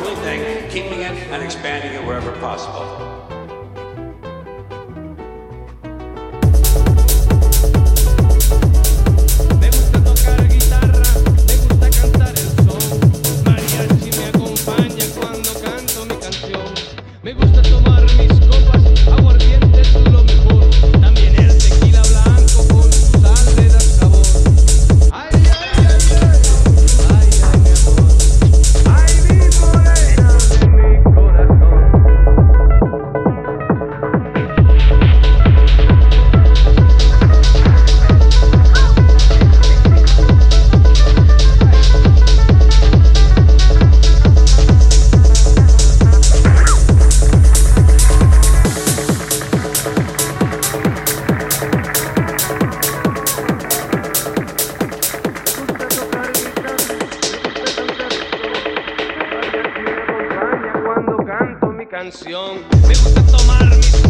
only thing, keeping it and expanding it wherever possible. Me gusta tomar canción. Me gusta tomar mis